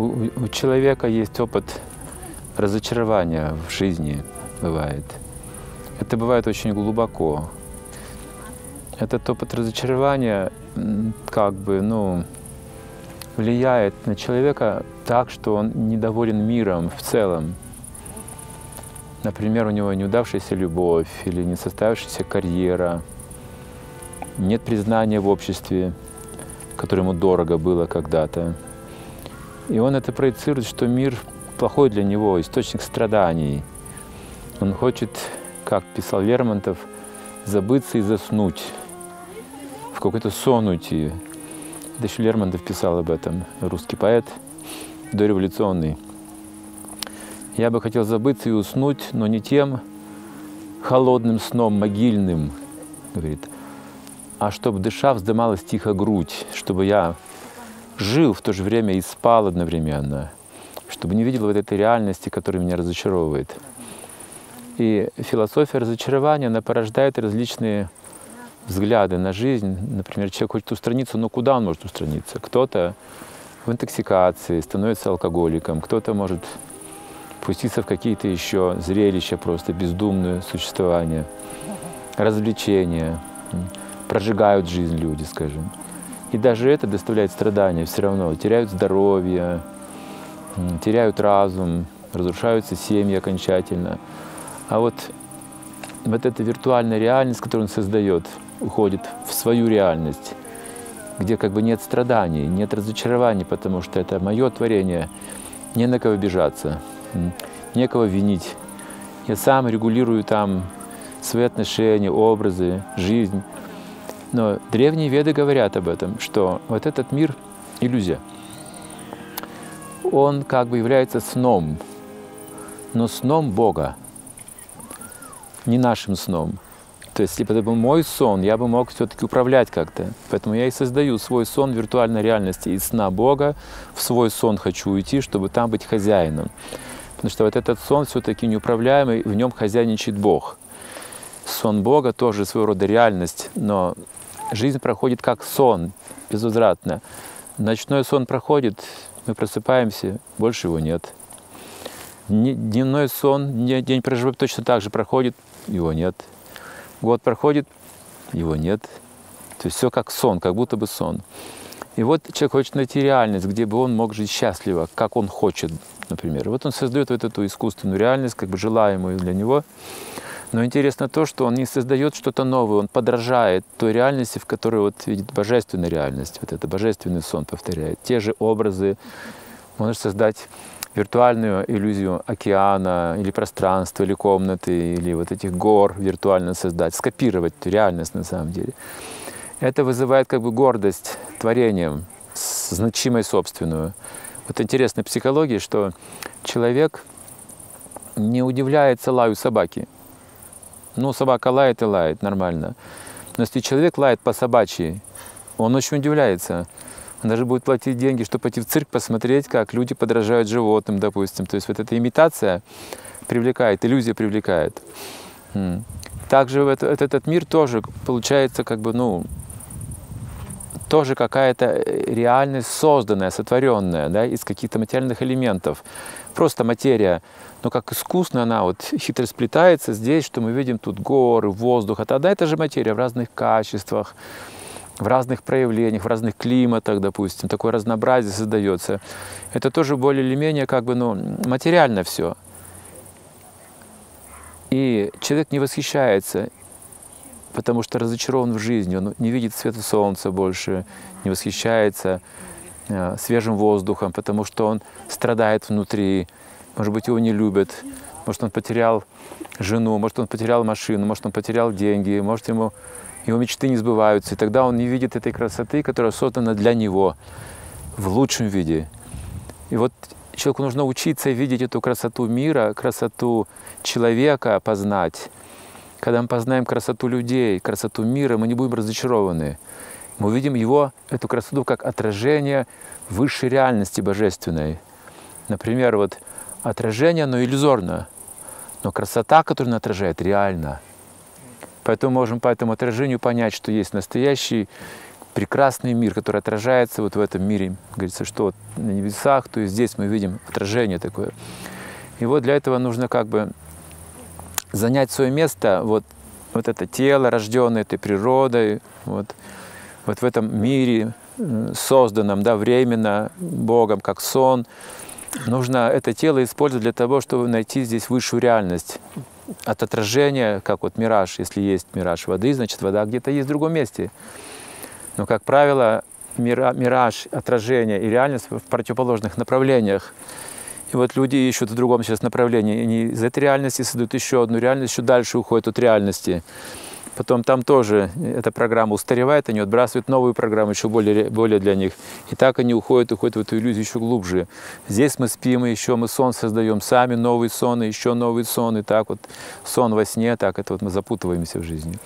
у, человека есть опыт разочарования в жизни, бывает. Это бывает очень глубоко. Этот опыт разочарования как бы, ну, влияет на человека так, что он недоволен миром в целом. Например, у него неудавшаяся любовь или не состоявшаяся карьера, нет признания в обществе, которое ему дорого было когда-то. И он это проецирует, что мир плохой для него, источник страданий. Он хочет, как писал Лермонтов, забыться и заснуть, в какой-то сон уйти. Это еще Лермонтов писал об этом, русский поэт, дореволюционный. Я бы хотел забыться и уснуть, но не тем холодным сном могильным, говорит, а чтобы дыша вздымалась тихо грудь, чтобы я жил в то же время и спал одновременно, чтобы не видел вот этой реальности, которая меня разочаровывает. И философия разочарования, она порождает различные взгляды на жизнь. Например, человек хочет устраниться, но куда он может устраниться? Кто-то в интоксикации становится алкоголиком, кто-то может пуститься в какие-то еще зрелища просто, бездумное существование, развлечения, прожигают жизнь люди, скажем. И даже это доставляет страдания все равно. Теряют здоровье, теряют разум, разрушаются семьи окончательно. А вот, вот эта виртуальная реальность, которую он создает, уходит в свою реальность, где как бы нет страданий, нет разочарований, потому что это мое творение, не на кого обижаться, некого винить. Я сам регулирую там свои отношения, образы, жизнь. Но древние веды говорят об этом, что вот этот мир — иллюзия. Он как бы является сном, но сном Бога, не нашим сном. То есть, если бы это был мой сон, я бы мог все-таки управлять как-то. Поэтому я и создаю свой сон виртуальной реальности. Из сна Бога в свой сон хочу уйти, чтобы там быть хозяином. Потому что вот этот сон все-таки неуправляемый, в нем хозяйничает Бог. Сон Бога тоже своего рода реальность, но жизнь проходит как сон, безвозвратно. Ночной сон проходит, мы просыпаемся, больше его нет. Дневной сон, день проживает точно так же проходит, его нет. Год проходит, его нет. То есть все как сон, как будто бы сон. И вот человек хочет найти реальность, где бы он мог жить счастливо, как он хочет, например. Вот он создает вот эту искусственную реальность, как бы желаемую для него. Но интересно то, что он не создает что-то новое, он подражает той реальности, в которой вот видит божественная реальность, вот это божественный сон повторяет. Те же образы, может создать виртуальную иллюзию океана или пространства, или комнаты, или вот этих гор виртуально создать, скопировать реальность на самом деле. Это вызывает как бы гордость творением, значимой собственную. Вот интересная психология, что человек не удивляется лаю собаки. Ну, собака лает и лает, нормально. Но если человек лает по собачьи, он очень удивляется. Он даже будет платить деньги, чтобы пойти в цирк посмотреть, как люди подражают животным, допустим. То есть вот эта имитация привлекает, иллюзия привлекает. Также этот, мир тоже получается как бы, ну, тоже какая-то э, реальность созданная, сотворенная, да, из каких-то материальных элементов. Просто материя, но как искусно она вот хитро сплетается здесь, что мы видим тут горы, воздух, а тогда это же материя в разных качествах, в разных проявлениях, в разных климатах, допустим, такое разнообразие создается. Это тоже более или менее как бы, ну, материально все. И человек не восхищается, потому что разочарован в жизни, он не видит света солнца больше, не восхищается э, свежим воздухом, потому что он страдает внутри, может быть, его не любят, может, он потерял жену, может, он потерял машину, может, он потерял деньги, может, ему его мечты не сбываются, и тогда он не видит этой красоты, которая создана для него в лучшем виде. И вот человеку нужно учиться видеть эту красоту мира, красоту человека познать. Когда мы познаем красоту людей, красоту мира, мы не будем разочарованы. Мы увидим его, эту красоту, как отражение высшей реальности божественной. Например, вот отражение, оно иллюзорно, но красота, которую оно отражает, реальна. Поэтому можем по этому отражению понять, что есть настоящий прекрасный мир, который отражается вот в этом мире. Говорится, что на небесах, то есть здесь мы видим отражение такое. И вот для этого нужно как бы занять свое место, вот, вот это тело, рожденное этой природой, вот, вот в этом мире, созданном да, временно Богом, как сон. Нужно это тело использовать для того, чтобы найти здесь высшую реальность. От отражения, как вот мираж, если есть мираж воды, значит вода где-то есть в другом месте. Но, как правило, мираж, отражение и реальность в противоположных направлениях. И вот люди ищут в другом сейчас направлении. Они из этой реальности создают еще одну реальность, еще дальше уходят от реальности. Потом там тоже эта программа устаревает, они отбрасывают новую программу, еще более, более для них. И так они уходят, уходят в эту иллюзию еще глубже. Здесь мы спим, и еще мы сон создаем сами, новый сон, еще новый сон. И так вот сон во сне, так это вот мы запутываемся в жизни.